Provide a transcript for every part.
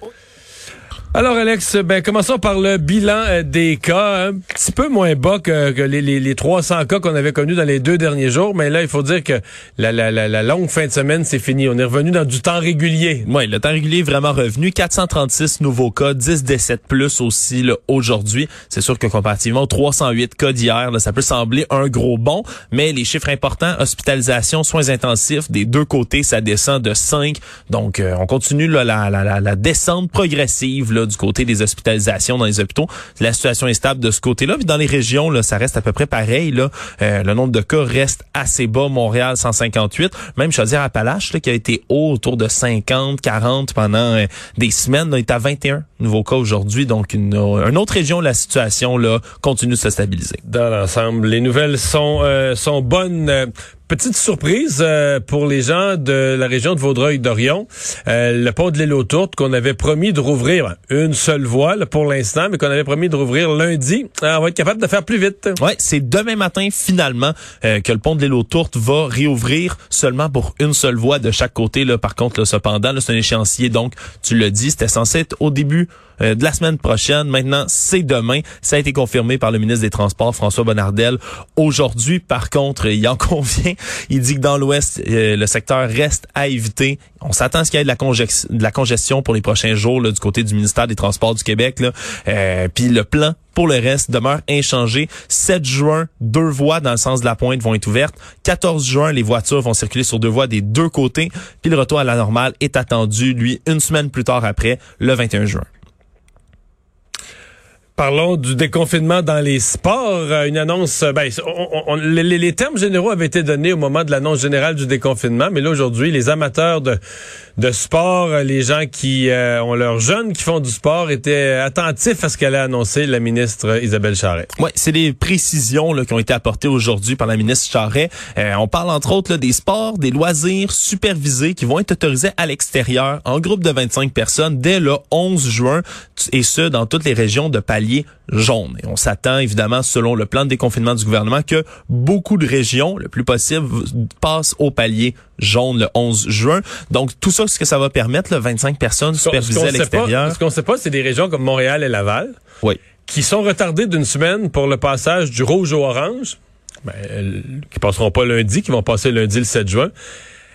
Oi. Alors Alex, ben commençons par le bilan euh, des cas, un petit peu moins bas que, les, les, 300 cas qu'on avait connus dans les deux derniers jours, mais là il faut dire que la, longue fin de semaine c'est fini, on est revenu dans du temps régulier. Oui, le temps régulier est vraiment revenu, 436 nouveaux cas, 10 décès plus aussi aujourd'hui. C'est sûr que comparativement aux 308 cas d'hier, ça peut sembler un gros bond, mais les chiffres importants, hospitalisation, soins intensifs, des deux côtés ça descend de 5, donc euh, on continue la, la, descente progressive là, du côté des hospitalisations dans les hôpitaux. La situation est stable de ce côté-là. Puis dans les régions, là, ça reste à peu près pareil. Là. Euh, le nombre de cas reste assez bas. Montréal, 158. Même Chaudière-Appalaches, qui a été haut, autour de 50, 40 pendant euh, des semaines, là, est à 21 nouveaux cas aujourd'hui. Donc, une, une, autre région, la situation là continue de se stabiliser. Dans l'ensemble, les nouvelles sont, euh, sont bonnes. Petite surprise euh, pour les gens de la région de Vaudreuil-Dorion. Euh, le pont de l'île aux Tourtes qu'on avait promis de rouvrir une seule voie pour l'instant, mais qu'on avait promis de rouvrir lundi. on va être capable de faire plus vite. Ouais, c'est demain matin finalement euh, que le pont de l'île aux Tourtes va réouvrir seulement pour une seule voie de chaque côté. Là, par contre, cependant, c'est un échéancier. Donc, tu le dis, c'était censé être au début de la semaine prochaine. Maintenant, c'est demain. Ça a été confirmé par le ministre des Transports, François Bonnardel. Aujourd'hui, par contre, il en convient il dit que dans l'Ouest, euh, le secteur reste à éviter. On s'attend à ce qu'il y ait de la, congestion pour les prochains jours du côté du ministère des Transports du Québec. Là. Euh, puis le plan pour le reste demeure inchangé. 7 juin, deux voies dans le sens de la pointe vont être ouvertes. 14 juin, les voitures vont circuler sur deux voies des deux côtés. Puis le retour à la normale est attendu, lui, une semaine plus tard après, le 21 juin. Parlons du déconfinement dans les sports. Euh, une annonce, euh, ben, les, termes généraux avaient été donnés au moment de l'annonce générale du déconfinement, mais là aujourd'hui, les amateurs de, de sport, euh, les gens qui ont leurs jeunes qui font du sport étaient attentifs à ce qu'elle a annoncé la ministre Isabelle Charret. Oui, c'est des précisions là, qui ont été apportées aujourd'hui par la ministre Charret. on parle entre autres là, des sports, des loisirs supervisés qui vont être autorisés à l'extérieur en groupe de 25 personnes dès le 11 juin et ce dans toutes les régions de Jaune. Et on s'attend évidemment, selon le plan de déconfinement du gouvernement, que beaucoup de régions, le plus possible, passent au palier jaune le 11 juin. Donc tout ça, ce que ça va permettre, là, 25 personnes supervisées à l'extérieur. Ce qu'on sait pas, c'est des régions comme Montréal et Laval. Oui. Qui sont retardées d'une semaine pour le passage du rouge au orange. Ben, qui passeront pas lundi, qui vont passer lundi le 7 juin.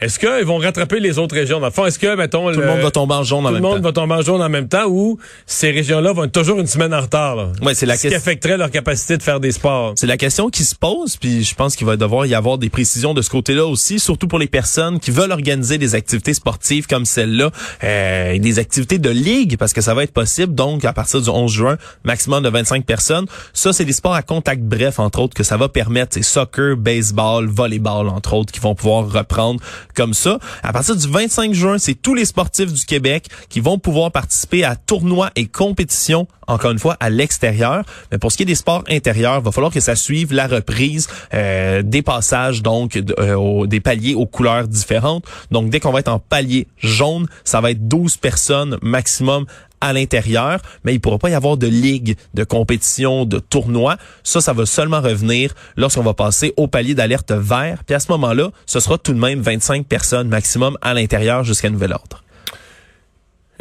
Est-ce qu'ils vont rattraper les autres régions? Dans le fond, est-ce que, mettons... Tout le, monde va tomber en jaune en même temps. Tout le monde va tomber en jaune en même temps ou ces régions-là vont être toujours une semaine en retard, là? Ouais, c'est la Ce qui affecterait leur capacité de faire des sports. C'est la question qui se pose, puis je pense qu'il va devoir y avoir des précisions de ce côté-là aussi, surtout pour les personnes qui veulent organiser des activités sportives comme celle-là, euh, des activités de ligue, parce que ça va être possible, donc, à partir du 11 juin, maximum de 25 personnes. Ça, c'est des sports à contact bref, entre autres, que ça va permettre. C'est soccer, baseball, volleyball, entre autres, qui vont pouvoir reprendre comme ça. À partir du 25 juin, c'est tous les sportifs du Québec qui vont pouvoir participer à tournois et compétitions, encore une fois, à l'extérieur. Mais pour ce qui est des sports intérieurs, il va falloir que ça suive la reprise euh, des passages, donc euh, des paliers aux couleurs différentes. Donc, dès qu'on va être en palier jaune, ça va être 12 personnes maximum à l'intérieur, mais il pourra pas y avoir de ligue, de compétition, de tournoi. Ça, ça va seulement revenir lorsqu'on va passer au palier d'alerte vert. Puis à ce moment-là, ce sera tout de même 25 personnes maximum à l'intérieur jusqu'à nouvel ordre.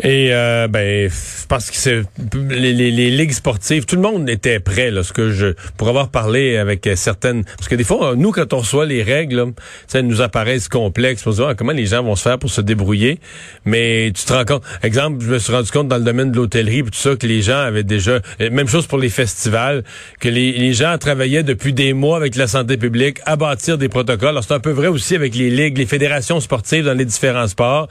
Et euh, ben parce que c'est les, les, les, ligues sportives, tout le monde était prêt là, ce que je pour avoir parlé avec certaines parce que des fois nous quand on reçoit les règles, ça nous apparaissent complexes, on se ah, comment les gens vont se faire pour se débrouiller, mais tu te rends compte, exemple, je me suis rendu compte dans le domaine de l'hôtellerie tout ça que les gens avaient déjà même chose pour les festivals, que les, les gens travaillaient depuis des mois avec la santé publique à bâtir des protocoles. Alors c'est un peu vrai aussi avec les ligues, les fédérations sportives dans les différents sports.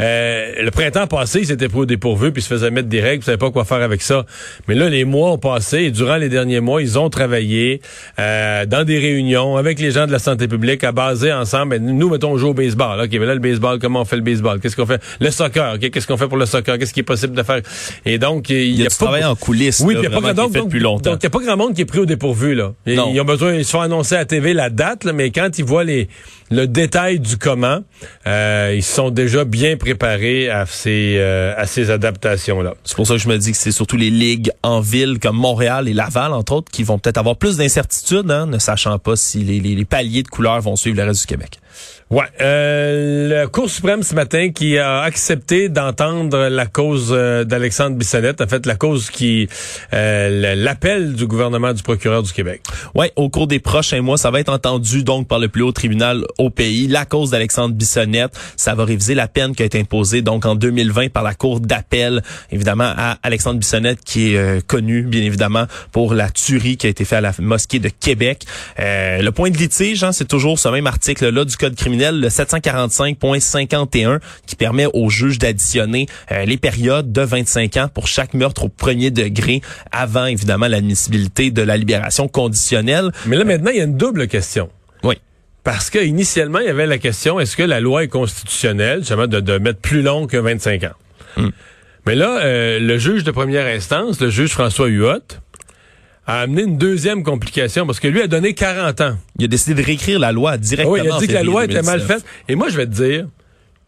Euh, le printemps passé ils étaient pris dépourvu, puis se faisaient mettre des règles, ils savaient pas quoi faire avec ça. Mais là, les mois ont passé, et durant les derniers mois, ils ont travaillé euh, dans des réunions avec les gens de la santé publique à baser ensemble. Nous, mettons, on joue au baseball. OK, mais là, le baseball, comment on fait le baseball? Qu'est-ce qu'on fait? Le soccer, OK, qu'est-ce qu'on fait pour le soccer? Qu'est-ce qui est possible de faire? Et donc, il y, a, pas... en coulisses. Oui, il y a pas grand donc, donc, donc, il y a pas grand monde qui est pris au dépourvu, là. Ils, ils ont besoin, ils se font annoncer à TV la date, là, mais quand ils voient les, le détail du comment, euh, ils sont déjà bien préparés à ces, euh, ces adaptations-là. C'est pour ça que je me dis que c'est surtout les ligues en ville comme Montréal et Laval, entre autres, qui vont peut-être avoir plus d'incertitudes, hein, ne sachant pas si les, les, les paliers de couleurs vont suivre le reste du Québec. Ouais, euh, la Cour suprême ce matin qui a accepté d'entendre la cause euh, d'Alexandre Bissonnette, en fait la cause qui euh, l'appel du gouvernement du procureur du Québec. Ouais, au cours des prochains mois, ça va être entendu donc par le plus haut tribunal au pays. La cause d'Alexandre Bissonnette, ça va réviser la peine qui a été imposée donc en 2020 par la Cour d'appel, évidemment à Alexandre Bissonnette qui est euh, connu bien évidemment pour la tuerie qui a été faite à la mosquée de Québec. Euh, le point de litige, hein, c'est toujours ce même article là du code criminel le 745.51, qui permet aux juges d'additionner euh, les périodes de 25 ans pour chaque meurtre au premier degré, avant évidemment l'admissibilité de la libération conditionnelle. Mais là maintenant, il y a une double question. Oui. Parce que initialement, il y avait la question est-ce que la loi est constitutionnelle, justement, de, de mettre plus long que 25 ans? Hmm. Mais là, euh, le juge de première instance, le juge François Huot, a amené une deuxième complication parce que lui a donné 40 ans. Il a décidé de réécrire la loi directement. Oui, il a dit que la loi était mal faite. Et moi, je vais te dire,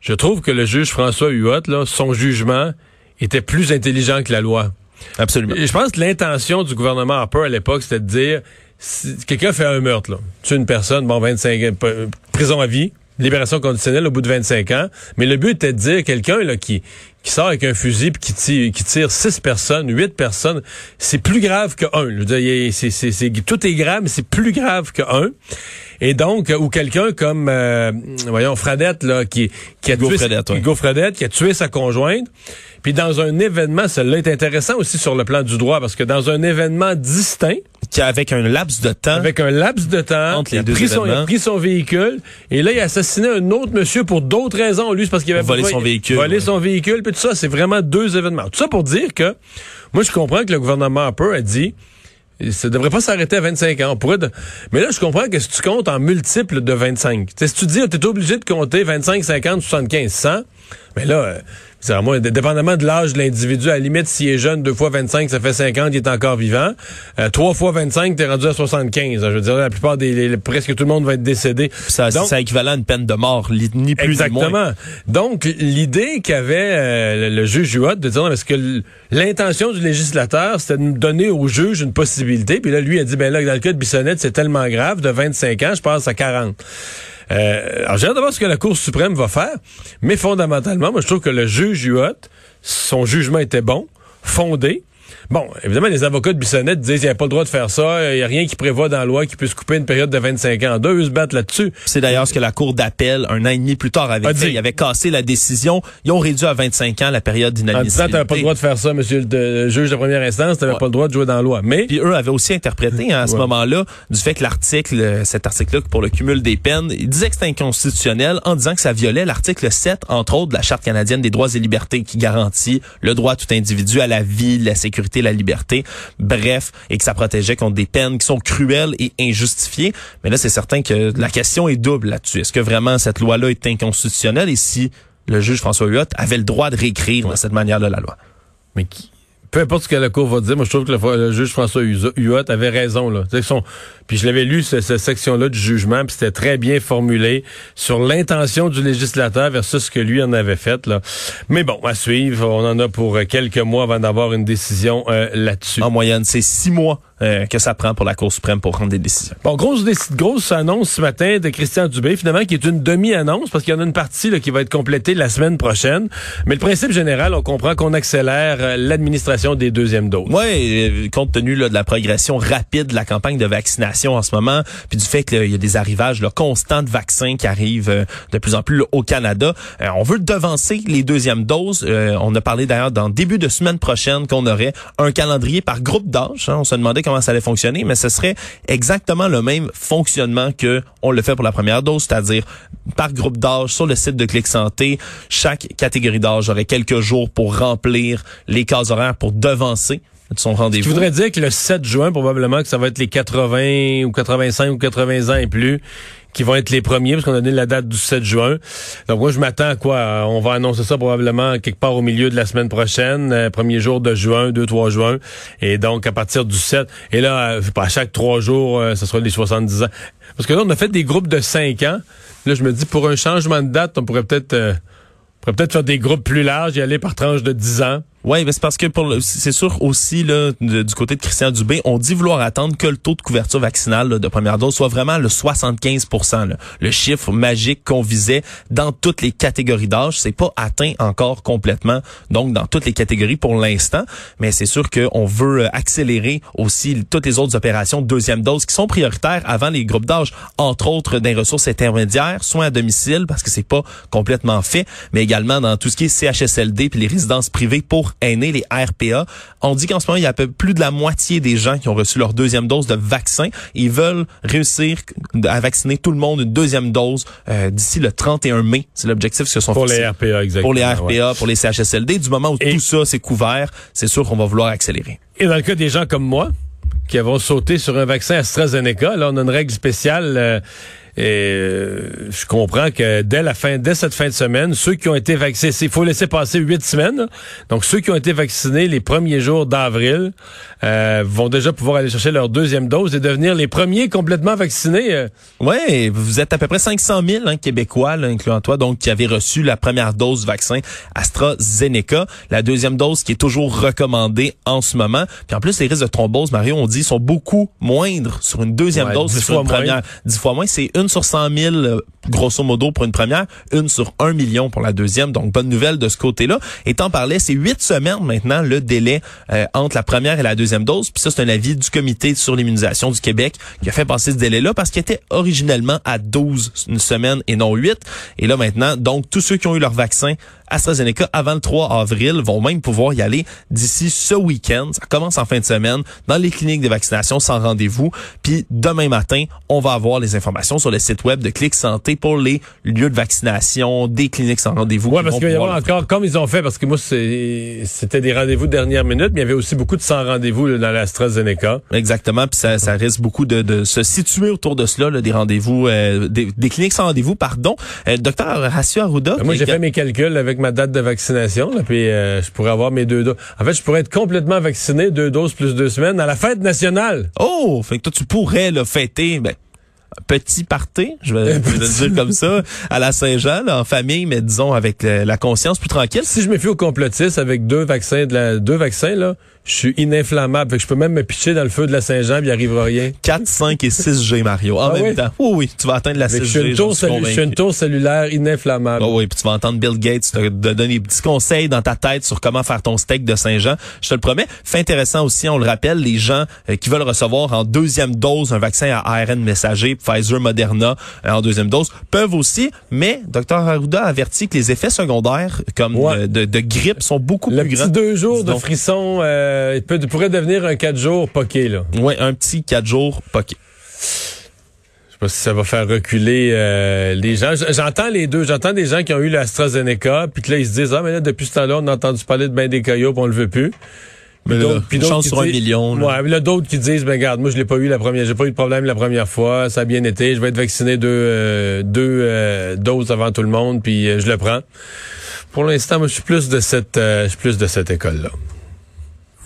je trouve que le juge François Huot, là, son jugement était plus intelligent que la loi. Absolument. Et je pense que l'intention du gouvernement Harper à l'époque, c'était de dire, si quelqu'un fait un meurtre, là, tue une personne, bon, 25 prison à vie, libération conditionnelle au bout de 25 ans. Mais le but était de dire quelqu'un là qui qui sort avec un fusil puis qui tire, qui tire six personnes, huit personnes, c'est plus grave que un. Tout est grave, mais c'est plus grave que un. Et donc, ou quelqu'un comme, euh, voyons, Fradette, là, qui, qui a tué, Fradette, qui a tué sa conjointe. Puis dans un événement, cela est intéressant aussi sur le plan du droit, parce que dans un événement distinct, avec un laps de temps. Avec un laps de temps. Entre les il, deux pris son, il a pris son véhicule. Et là, il a assassiné un autre monsieur pour d'autres raisons. Lui, c'est parce qu'il avait volé son véhicule. Volé son véhicule. Puis tout ça, c'est vraiment deux événements. Tout ça pour dire que, moi, je comprends que le gouvernement Harper a dit, ça devrait pas s'arrêter à 25 ans. On pourrait Mais là, je comprends que si tu comptes en multiples de 25, si tu dis, tu es obligé de compter 25, 50, 75, 100, mais là, c'est moi, dépendamment de l'âge de l'individu, à la limite, s'il est jeune, deux fois 25, ça fait 50, il est encore vivant. Euh, trois fois 25, t'es rendu à 75. Je veux dire, la plupart des, presque tout le monde va être décédé. Ça, c'est équivalent à une peine de mort, ni plus exactement. ni moins. Donc, l'idée qu'avait euh, le juge Huot de dire, parce que l'intention du législateur, c'était de donner au juge une possibilité. Puis là, lui a dit, ben là, dans le cas de Bissonnette, c'est tellement grave, de 25 ans, je passe à 40. Euh, alors, j'ai hâte de voir ce que la Cour suprême va faire, mais fondamentalement, moi, je trouve que le juge Huot, son jugement était bon, fondé, Bon, évidemment, les avocats de Bissonnette disent qu'il n'y a pas le droit de faire ça, il n'y a rien qui prévoit dans la loi qui puisse couper une période de 25 ans. Deux, eux se battent là-dessus. C'est d'ailleurs ce que la Cour d'appel, un an et demi plus tard, avait dit. Ils avaient cassé la décision. Ils ont réduit à 25 ans la période d'inadmissibilité. En disant, t'avais pas le droit de faire ça, monsieur le, juge de première instance, t'avais pas le droit de jouer dans la loi. Mais. Puis eux avaient aussi interprété, hein, à ce moment-là, du fait que l'article, cet article-là, pour le cumul des peines, il disait que c'était inconstitutionnel en disant que ça violait l'article 7, entre autres, de la Charte canadienne des droits et libertés qui garantit le droit à tout individu à la vie, la sécurité, la liberté bref, et que ça protégeait contre des peines qui sont cruelles et injustifiées. Mais là, c'est certain que la question est double là-dessus. Est-ce que vraiment cette loi-là est inconstitutionnelle? Et si le juge François Huot avait le droit de réécrire de cette manière-là la loi? Mais qui, peu importe ce que la Cour va dire, moi je trouve que le, juge François Huot avait raison. Là. Puis je l'avais lu, cette, section-là du jugement, puis c'était très bien formulé sur l'intention du législateur versus ce que lui en avait fait. Là. Mais bon, à suivre, on en a pour quelques mois avant d'avoir une décision euh, là-dessus. En moyenne, c'est six mois euh, que ça prend pour la Cour suprême pour prendre des décisions. Bon, grosse, grosse annonce ce matin de Christian Dubé, finalement, qui est une demi-annonce, parce qu'il y en a une partie là, qui va être complétée la semaine prochaine. Mais le principe général, on comprend qu'on accélère euh, l'administration des deuxièmes doses. Oui, euh, compte tenu là, de la progression rapide de la campagne de vaccination en ce moment, puis du fait qu'il y a des arrivages là, constants de vaccins qui arrivent de plus en plus au Canada, on veut devancer les deuxièmes doses. on a parlé d'ailleurs dans le début de semaine prochaine qu'on aurait un calendrier par groupe d'âge. Hein. On se demandait comment ça allait fonctionner, mais ce serait exactement le même fonctionnement que on le fait pour la première dose, c'est-à-dire par groupe d'âge sur le site de Clic Santé, chaque catégorie d'âge aurait quelques jours pour remplir les cases horaires pour devancer son rendez-vous. Je voudrais dire que le 7 juin, probablement que ça va être les 80 ou 85 ou 80 ans et plus qui vont être les premiers, parce qu'on a donné la date du 7 juin. Donc moi, je m'attends à quoi? On va annoncer ça probablement quelque part au milieu de la semaine prochaine, euh, premier jour de juin, 2-3 juin. Et donc, à partir du 7, et là, euh, à chaque trois jours, euh, ce sera les 70 ans. Parce que là, on a fait des groupes de 5 ans. Là, je me dis, pour un changement de date, on pourrait peut-être... pourrait peut-être faire des groupes plus larges et aller par tranche de 10 ans. Oui, c'est parce que pour c'est sûr aussi là du côté de Christian Dubé, on dit vouloir attendre que le taux de couverture vaccinale de première dose soit vraiment le 75% le chiffre magique qu'on visait dans toutes les catégories d'âge, c'est pas atteint encore complètement donc dans toutes les catégories pour l'instant, mais c'est sûr qu'on veut accélérer aussi toutes les autres opérations de deuxième dose qui sont prioritaires avant les groupes d'âge, entre autres des ressources intermédiaires, soins à domicile parce que c'est pas complètement fait, mais également dans tout ce qui est CHSLD puis les résidences privées pour aînés, les RPA. On dit qu'en ce moment, il y a peu plus de la moitié des gens qui ont reçu leur deuxième dose de vaccin. Ils veulent réussir à vacciner tout le monde une deuxième dose euh, d'ici le 31 mai. C'est l'objectif que sont Pour les RPA, exactement. Pour les RPA, pour les CHSLD. Du moment où tout ça c'est couvert, c'est sûr qu'on va vouloir accélérer. Et dans le cas des gens comme moi, qui avons sauté sur un vaccin AstraZeneca, là, on a une règle spéciale. Euh, et euh, je comprends que dès la fin, dès cette fin de semaine, ceux qui ont été vaccinés, il faut laisser passer huit semaines. Donc ceux qui ont été vaccinés les premiers jours d'avril euh, vont déjà pouvoir aller chercher leur deuxième dose et devenir les premiers complètement vaccinés. Euh. Ouais, vous êtes à peu près 500 000 hein, Québécois, là, incluant toi, donc qui avaient reçu la première dose du vaccin AstraZeneca. La deuxième dose qui est toujours recommandée en ce moment. Puis en plus, les risques de thrombose, Mario, on dit, sont beaucoup moindres sur une deuxième dose que sur une première. Dix fois moins, c'est une une sur 100 000, euh, grosso modo, pour une première, une sur un million pour la deuxième. Donc, bonne nouvelle de ce côté-là. Étant parlé, c'est huit semaines maintenant le délai euh, entre la première et la deuxième dose. Puis ça, c'est un avis du Comité sur l'immunisation du Québec qui a fait passer ce délai-là parce qu'il était originellement à 12 une semaine et non 8. Et là, maintenant, donc, tous ceux qui ont eu leur vaccin AstraZeneca avant le 3 avril vont même pouvoir y aller d'ici ce week-end. Ça commence en fin de semaine dans les cliniques de vaccination sans rendez-vous. Puis demain matin, on va avoir les informations sur le site web de Clic Santé pour les lieux de vaccination, des cliniques sans rendez-vous. Ouais, parce qu'il y a encore, comme ils ont fait, parce que moi, c'était des rendez-vous de dernière minute, mais il y avait aussi beaucoup de sans rendez-vous dans l'AstraZeneca. Exactement, puis ça, ça risque beaucoup de, de, se situer autour de cela, là, des rendez-vous, euh, des, cliniques sans rendez-vous, pardon. Euh, docteur Horacio Arruda. Ben, moi, j'ai fait mes calculs avec ma date de vaccination, là, puis euh, je pourrais avoir mes deux doses. En fait, je pourrais être complètement vacciné, deux doses plus deux semaines, à la fête nationale. Oh, fait que toi, tu pourrais le fêter, ben, petit party, je vais, le dire comme ça, à la Saint-Jean, en famille, mais disons avec la conscience plus tranquille. Si je me fie au complotiste avec deux vaccins, de la, deux vaccins là, je suis ininflammable. Fait que je peux même me pitcher dans le feu de la Saint-Jean, il arrivera rien. 4, 5 et 6G, Mario. En ah même temps. Oui, oui, tu vas atteindre la 6G. Je suis, une tour, je suis une tour cellulaire ininflammable. Oh oui, puis tu vas entendre Bill Gates te, donner des petits conseils dans ta tête sur comment faire ton steak de Saint-Jean. Je te le promets. Fait intéressant aussi, on le rappelle, les gens euh, qui veulent recevoir en deuxième dose un vaccin à ARN messager, Pfizer, Moderna, euh, en deuxième dose, peuvent aussi, mais Dr Arruda avertit que les effets secondaires, comme de, de, grippe, sont beaucoup le plus grands. deux jours de frisson... Euh, euh, il, peut, pourrait devenir un 4 jours poqué, là. Oui, un petit 4 jours poqué. Je sais pas si ça va faire reculer euh, les gens. J'entends les deux. J'entends des gens qui ont eu l'AstraZeneca, puis que là, ils se disent, ah, mais là, depuis ce temps-là, on a entendu parler de ben des caillots, puis on le veut plus. Mais puis une chance sur un million. Ouais, mais là, d'autres qui disent, ben regarde, moi je l'ai pas eu la première, j'ai pas eu de problème la première fois, ça a bien été, je vais être vacciné deux, euh, deux doses avant tout le monde, puis je le prends. Pour l'instant, moi je suis plus de cette, je suis plus de cette école là.